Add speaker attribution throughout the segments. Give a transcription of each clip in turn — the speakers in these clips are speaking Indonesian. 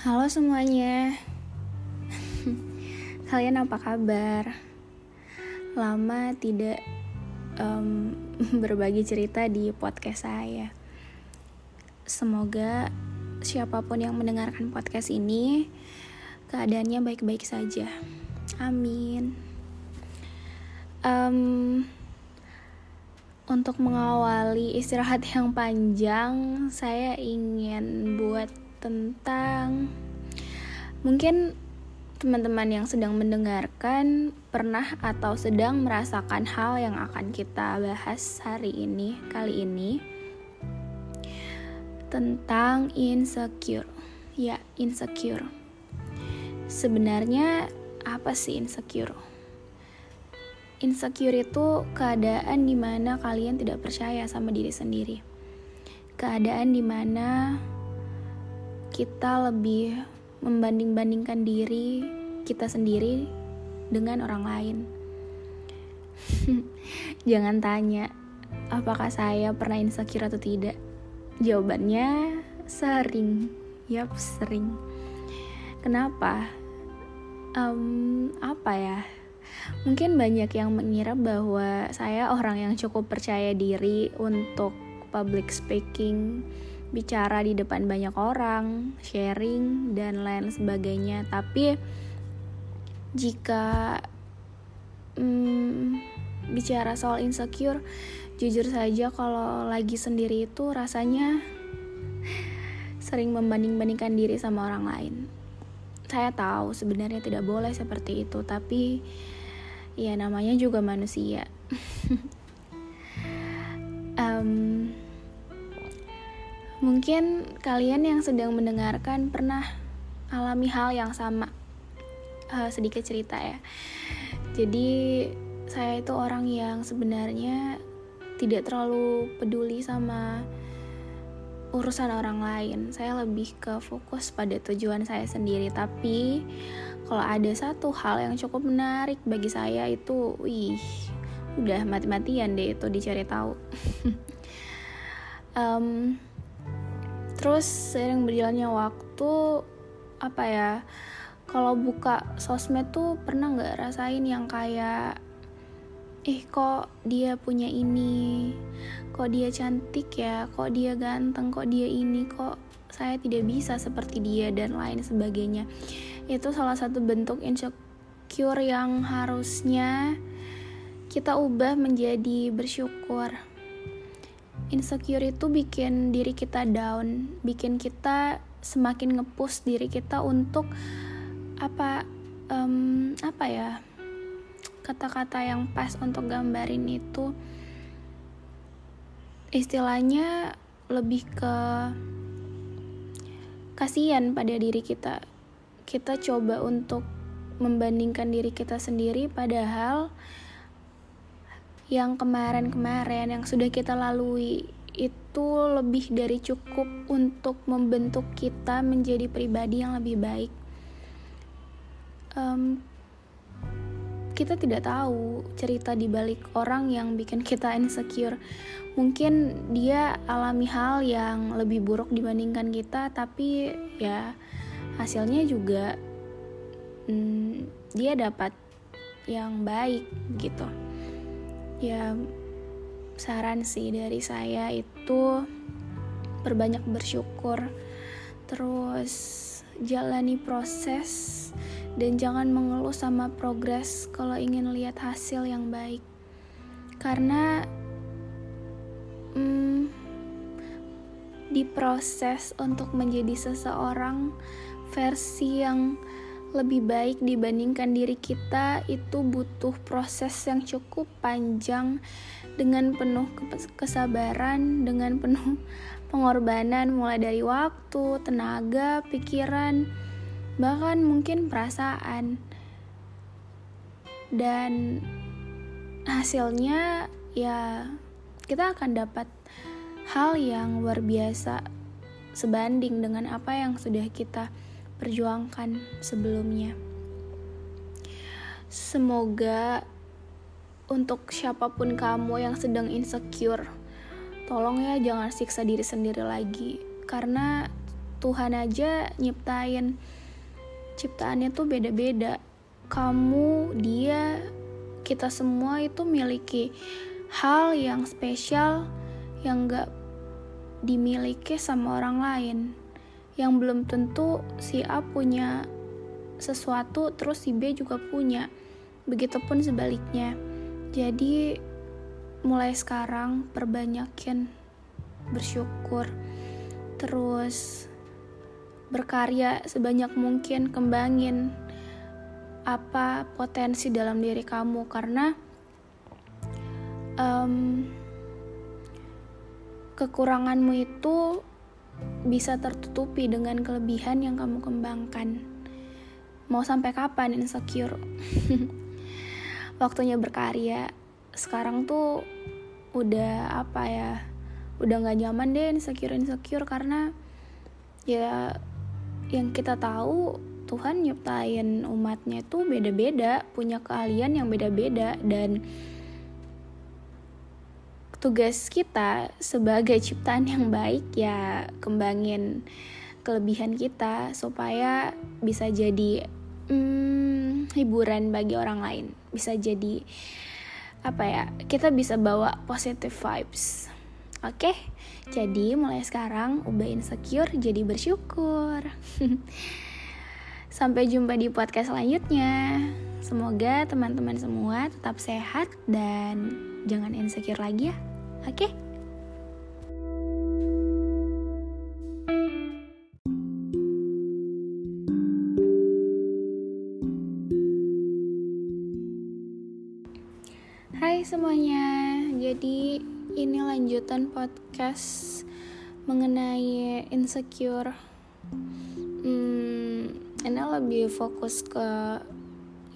Speaker 1: Halo semuanya, kalian apa kabar? Lama tidak em, berbagi cerita di podcast saya. Semoga siapa pun yang mendengarkan podcast ini keadaannya baik-baik saja. Amin. Em, untuk mengawali istirahat yang panjang, saya ingin buat tentang mungkin teman-teman yang sedang mendengarkan pernah atau sedang merasakan hal yang akan kita bahas hari ini, kali ini tentang insecure. Ya, insecure. Sebenarnya apa sih insecure? Insecure itu keadaan di mana kalian tidak percaya sama diri sendiri. Keadaan di mana kita lebih membanding-bandingkan diri kita sendiri dengan orang lain. Jangan tanya, apakah saya pernah insecure atau tidak? Jawabannya sering, yap sering. Kenapa? Em, apa ya? Mungkin banyak yang mengira bahwa saya orang yang cukup percaya diri untuk public speaking, bicara di depan banyak orang, sharing, dan lain sebagainya. Tapi jika hmm, bicara soal insecure, jujur saja kalau lagi sendiri itu rasanya sering membanding-bandingkan diri sama orang lain. Saya tahu sebenarnya tidak boleh seperti itu, tapi ya namanya juga manusia. Em, Mungkin kalian yang sedang mendengarkan pernah alami hal yang sama. Uh, sedikit cerita ya. Jadi saya itu orang yang sebenarnya tidak terlalu peduli sama urusan orang lain. Saya lebih ke fokus pada tujuan saya sendiri. Tapi kalau ada satu hal yang cukup menarik bagi saya itu, wih, udah mati-matian deh itu dicari tahu. um, terus sering berjalannya waktu apa ya kalau buka sosmed tuh pernah nggak rasain yang kayak eh kok dia punya ini kok dia cantik ya kok dia ganteng kok dia ini kok saya tidak bisa seperti dia dan lain sebagainya. Itu salah satu bentuk insecure yang harusnya kita ubah menjadi bersyukur insecure itu bikin diri kita down, bikin kita semakin ngepush diri kita untuk apa um, apa ya kata-kata yang pas untuk gambarin itu. Istilahnya lebih ke kasihan pada diri kita. Kita coba untuk membandingkan diri kita sendiri padahal yang kemarin-kemarin yang sudah kita lalui itu lebih dari cukup untuk membentuk kita menjadi pribadi yang lebih baik. Um, kita tidak tahu cerita di balik orang yang bikin kita insecure. Mungkin dia alami hal yang lebih buruk dibandingkan kita, tapi ya hasilnya juga hmm, dia dapat yang baik gitu ya saran sih dari saya itu berbanyak bersyukur. Terus jalani proses dan jangan mengeluh sama progres kalau ingin lihat hasil yang baik. Karena hmm, diproses untuk menjadi seseorang versi yang lebih baik dibandingkan diri kita itu butuh proses yang cukup panjang dengan penuh kesabaran, dengan penuh pengorbanan mulai dari waktu, tenaga, pikiran, bahkan mungkin perasaan. Dan hasilnya ya kita akan dapat hal yang luar biasa sebanding dengan apa yang sudah kita perjuangkan sebelumnya. Semoga untuk siapa pun kamu yang sedang insecure, tolong ya jangan siksa diri sendiri lagi. Karena Tuhan aja nyiptain ciptaannya tuh beda-beda. Kamu, dia, kita semua itu miliki hal yang spesial yang gak dimiliki sama orang lain yang belum tentu si A punya sesuatu terus si B juga punya. Begitupun sebaliknya. Jadi mulai sekarang perbanyakin bersyukur. Terus berkarya sebanyak mungkin kembangin apa potensi dalam diri kamu. Karena um, kekuranganmu itu bisa tertutupi dengan kelebihan yang kamu kembangkan. Mau sampai kapan insecure? Waktunya berkarya. Sekarang tuh udah apa ya? Udah nggak nyaman deh insecure insecure karena ya yang kita tahu Tuhan nyiptain umatnya tuh beda-beda, punya keahlian yang beda-beda dan tugas kita sebagai ciptaan yang baik ya kembangin kelebihan kita supaya bisa jadi hmm, hiburan bagi orang lain. Bisa jadi apa ya kita bisa bawa positive vibes. Oke? Okay? jadi mulai sekarang ubah insecure jadi bersyukur. Sampai jumpa di podcast selanjutnya. Semoga teman-teman semua tetap sehat dan jangan insecure lagi ya Oke? Okay? Hai semuanya, jadi ini lanjutan podcast mengenai insecure. Hmm, ini lebih fokus ke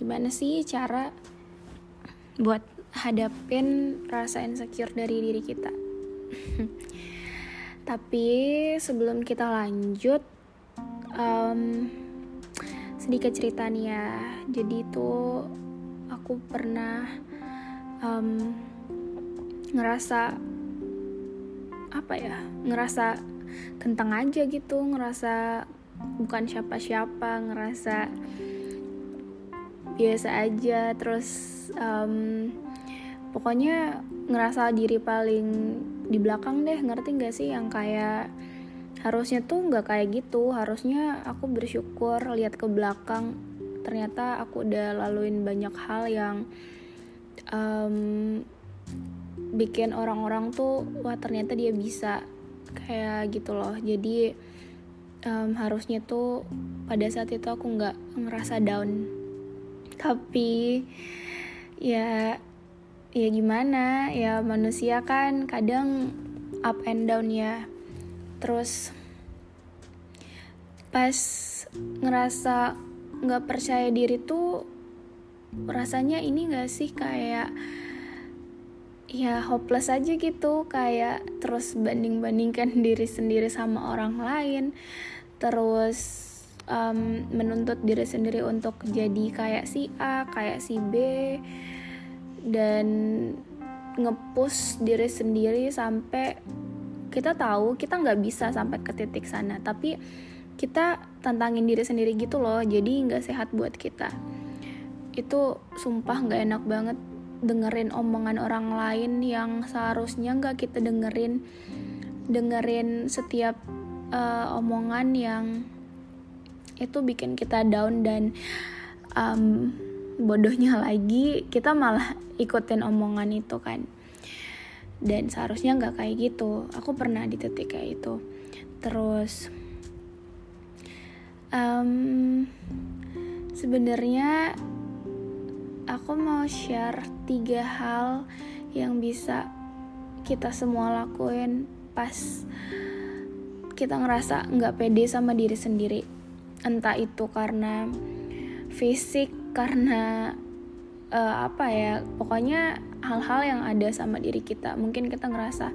Speaker 1: gimana sih cara buat hadapin rasa insecure dari diri kita. Tapi sebelum kita lanjut, um, sedikit cerita nih ya. Jadi itu aku pernah um, ngerasa apa ya? Ngerasa kentang aja gitu, ngerasa bukan siapa-siapa, ngerasa biasa aja. Terus um, pokoknya ngerasa diri paling di belakang deh ngerti gak sih? Yang kayak harusnya tuh nggak kayak gitu. Harusnya aku bersyukur lihat ke belakang. Ternyata aku udah laluin banyak hal yang um, bikin orang-orang tuh wah ternyata dia bisa. Kayak gitu loh. Jadi um, harusnya tuh pada saat itu aku nggak ngerasa down. Tapi ya ya gimana? Ya manusia kan kadang up and down ya. Terus pas ngerasa nggak percaya diri tuh rasanya ini gak sih kayak ya hopeless aja gitu. Kayak terus banding bandingkan diri sendiri sama orang lain. Terus um, menuntut diri sendiri untuk jadi kayak si A kayak si B dan ngepus diri sendiri sampai kita tahu kita nggak bisa sampai ke titik sana. Tapi kita tantangin diri sendiri gitu loh jadi nggak sehat buat kita. Itu sumpah nggak enak banget dengerin omongan orang lain yang seharusnya nggak kita dengerin. Dengerin setiap uh, omongan yang itu bikin kita down dan um, bodohnya lagi kita malah ikutin omongan itu kan. Dan seharusnya nggak kayak gitu. Aku pernah di titik kayak itu. Terus um, sebenarnya aku mau share tiga hal yang bisa kita semua lakuin pas kita ngerasa nggak pede sama diri sendiri. Entah itu karena fisik karena uh, apa ya pokoknya hal-hal yang ada sama diri kita. Mungkin kita ngerasa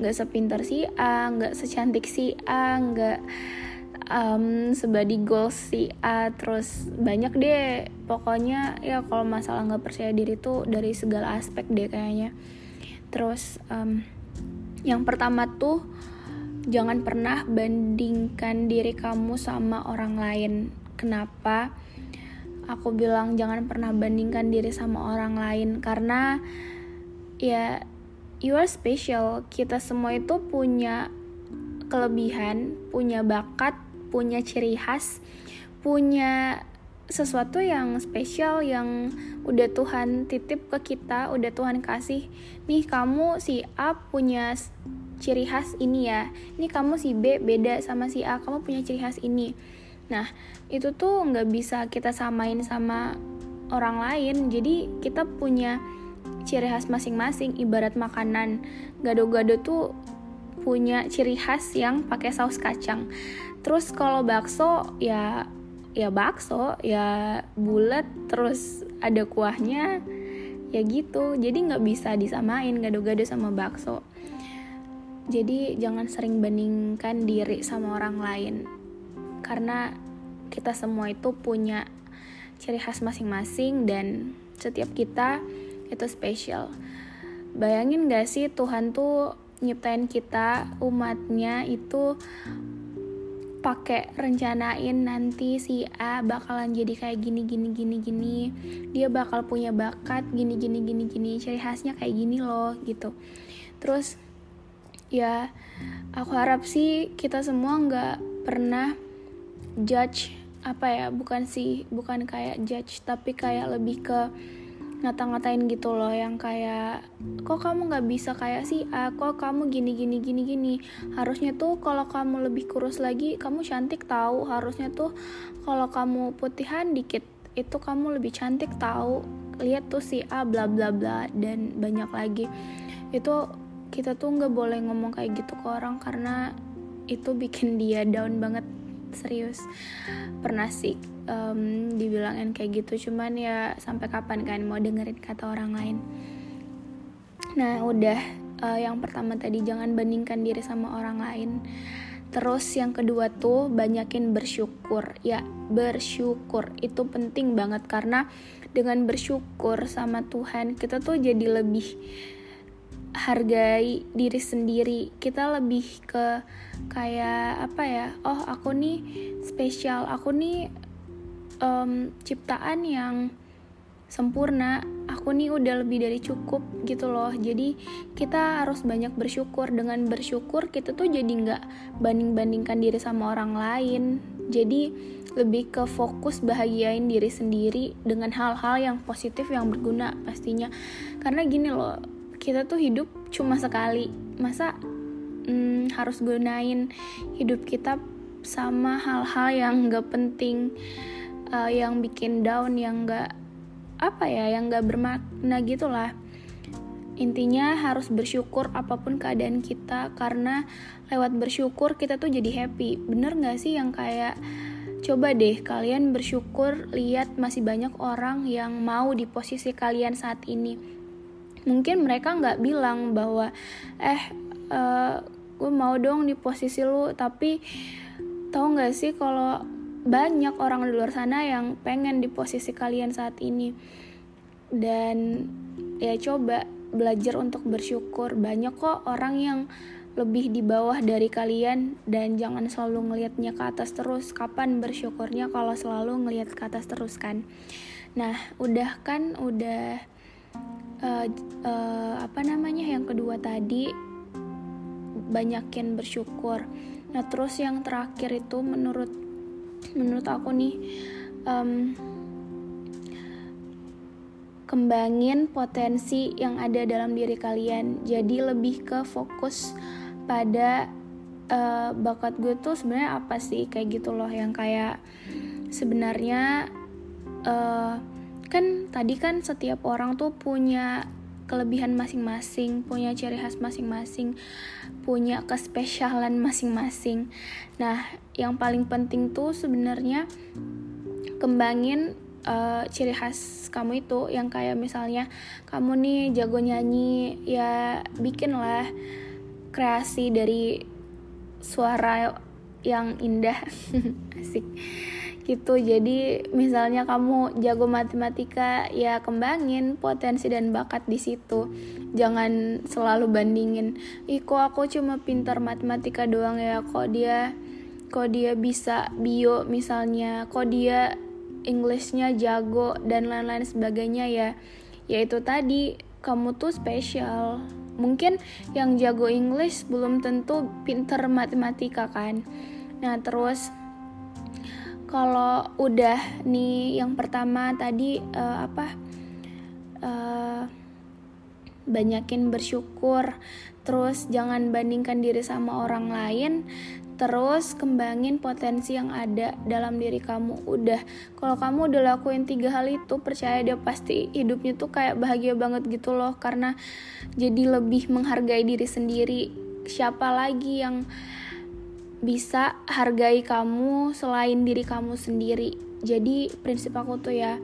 Speaker 1: nggak sepintar si A nggak secantik si A nggak um, sebadi goals si A terus banyak deh. Pokoknya ya kalau masalah nggak percaya diri tuh dari segala aspek deh kayaknya. Terus um, yang pertama tuh jangan pernah bandingkan diri kamu sama orang lain. Kenapa aku bilang jangan pernah bandingkan diri sama orang lain karena ya you are special. Kita semua itu punya kelebihan punya bakat punya ciri khas punya sesuatu yang spesial yang udah Tuhan titip ke kita udah Tuhan kasih. Nih kamu si A punya ciri khas ini ya. Ini kamu si B beda sama si A kamu punya ciri khas ini Nah, itu tuh nggak bisa kita samain sama orang lain. Jadi kita punya ciri khas masing-masing. Ibarat makanan, gado-gado tuh punya ciri khas yang pakai saus kacang. Terus kalau bakso ya ya bakso ya bulat terus ada kuahnya ya gitu jadi nggak bisa disamain gado-gado sama bakso jadi jangan sering bandingkan diri sama orang lain karena kita semua itu punya ciri khas masing-masing dan setiap kita itu spesial. Bayangin gak sih Tuhan tuh nyiptain kita umatnya itu pakai rencanain nanti si A bakalan jadi kayak gini gini gini gini dia bakal punya bakat gini gini gini gini ciri khasnya kayak gini loh gitu terus ya aku harap sih kita semua nggak pernah judge apa ya bukan sih bukan kayak judge tapi kayak lebih ke ngata-ngatain gitu loh yang kayak kok kamu nggak bisa kayak si A? Kok kamu gini gini gini gini? Harusnya tuh kalau kamu lebih kurus lagi kamu cantik tahu. Harusnya tuh kalau kamu putihan dikit itu kamu lebih cantik tahu. Lihat tuh si A bla bla bla dan banyak lagi. Itu kita tuh nggak boleh ngomong kayak gitu ke orang karena itu bikin dia down banget serius. Pernah sih um, dibilangin kayak gitu. Cuman ya sampai kapan kan mau dengerin kata orang lain. Nah udah uh, yang pertama tadi jangan bandingkan diri sama orang lain. Terus yang kedua tuh banyakin bersyukur. Ya, bersyukur itu penting banget. Karena dengan bersyukur sama Tuhan kita tuh jadi lebih hargai diri sendiri. Kita lebih ke kayak apa ya oh aku nih spesial. Aku nih um, ciptaan yang sempurna. Aku nih udah lebih dari cukup gitu loh. Jadi kita harus banyak bersyukur. Dengan bersyukur kita tuh jadi nggak banding bandingkan diri sama orang lain. Jadi lebih ke fokus bahagiain diri sendiri dengan hal-hal yang positif yang berguna pastinya. Karena gini loh kita tuh hidup cuma sekali. Masa hmm, harus gunain hidup kita sama hal-hal yang gak penting uh, yang bikin down yang gak apa ya yang gak bermakna gitulah. Intinya harus bersyukur apa pun keadaan kita karena lewat bersyukur kita tuh jadi happy. Bener gak sih yang kayak coba deh kalian bersyukur lihat masih banyak orang yang mau di posisi kalian saat ini mungkin mereka nggak bilang bahwa eh uh, gue mau dong di posisi lu. Tapi tahu nggak sih kalau banyak orang di luar sana yang pengen di posisi kalian saat ini? Dan ya coba belajar untuk bersyukur. Banyak kok orang yang lebih di bawah dari kalian dan jangan selalu ngelihatnya ke atas terus. Kapan bersyukurnya kalau selalu ngelihat ke atas terus kan? Nah udah kan? Udah uh, uh, apa namanya yang kedua tadi banyakin bersyukur. Nah terus yang terakhir itu menurut menurut aku nih um, kembangin potensi yang ada dalam diri kalian. Jadi lebih ke fokus pada uh, bakat gue tuh sebenarnya apa sih? Kayak gitu loh yang kayak sebenarnya uh, kan tadi kan setiap orang tuh punya kelebihan masing-masing, punya ciri khas masing-masing, punya kespesialan masing-masing. Nah, yang paling penting tuh sebenarnya kembangin uh, ciri khas kamu itu. Yang kayak misalnya kamu nih jago nyanyi ya bikinlah kreasi dari suara yang indah. Asik gitu. Jadi misalnya kamu jago matematika ya kembangin potensi dan bakat di situ. Jangan selalu bandingin ih kok aku cuma pintar matematika doang ya? Kok dia kok dia bisa bio misalnya? Kok dia Englishnya jago? Dan lain-lain sebagainya ya. Yaitu tadi kamu tuh spesial. Mungkin yang jago English belum tentu pinter matematika kan. Nah terus kalau udah nih yang pertama tadi uh, apa uh, banyakin bersyukur terus jangan bandingkan diri sama orang lain terus kembangin potensi yang ada dalam diri kamu. Udah kalau kamu udah lakuin tiga hal itu percaya dia pasti hidupnya tuh kayak bahagia banget gitu loh karena jadi lebih menghargai diri sendiri. Siapa lagi yang bisa hargai kamu selain diri kamu sendiri. Jadi prinsip aku tuh ya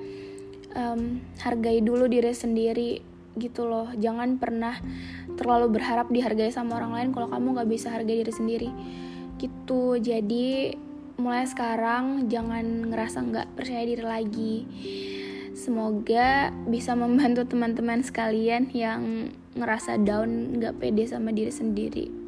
Speaker 1: um, hargai dulu diri sendiri gitu loh. Jangan pernah terlalu berharap dihargai sama orang lain kalau kamu nggak bisa hargai diri sendiri. Gitu. Jadi mulai sekarang jangan ngerasa nggak percaya diri lagi. Semoga bisa membantu teman-teman sekalian yang ngerasa down nggak pede sama diri sendiri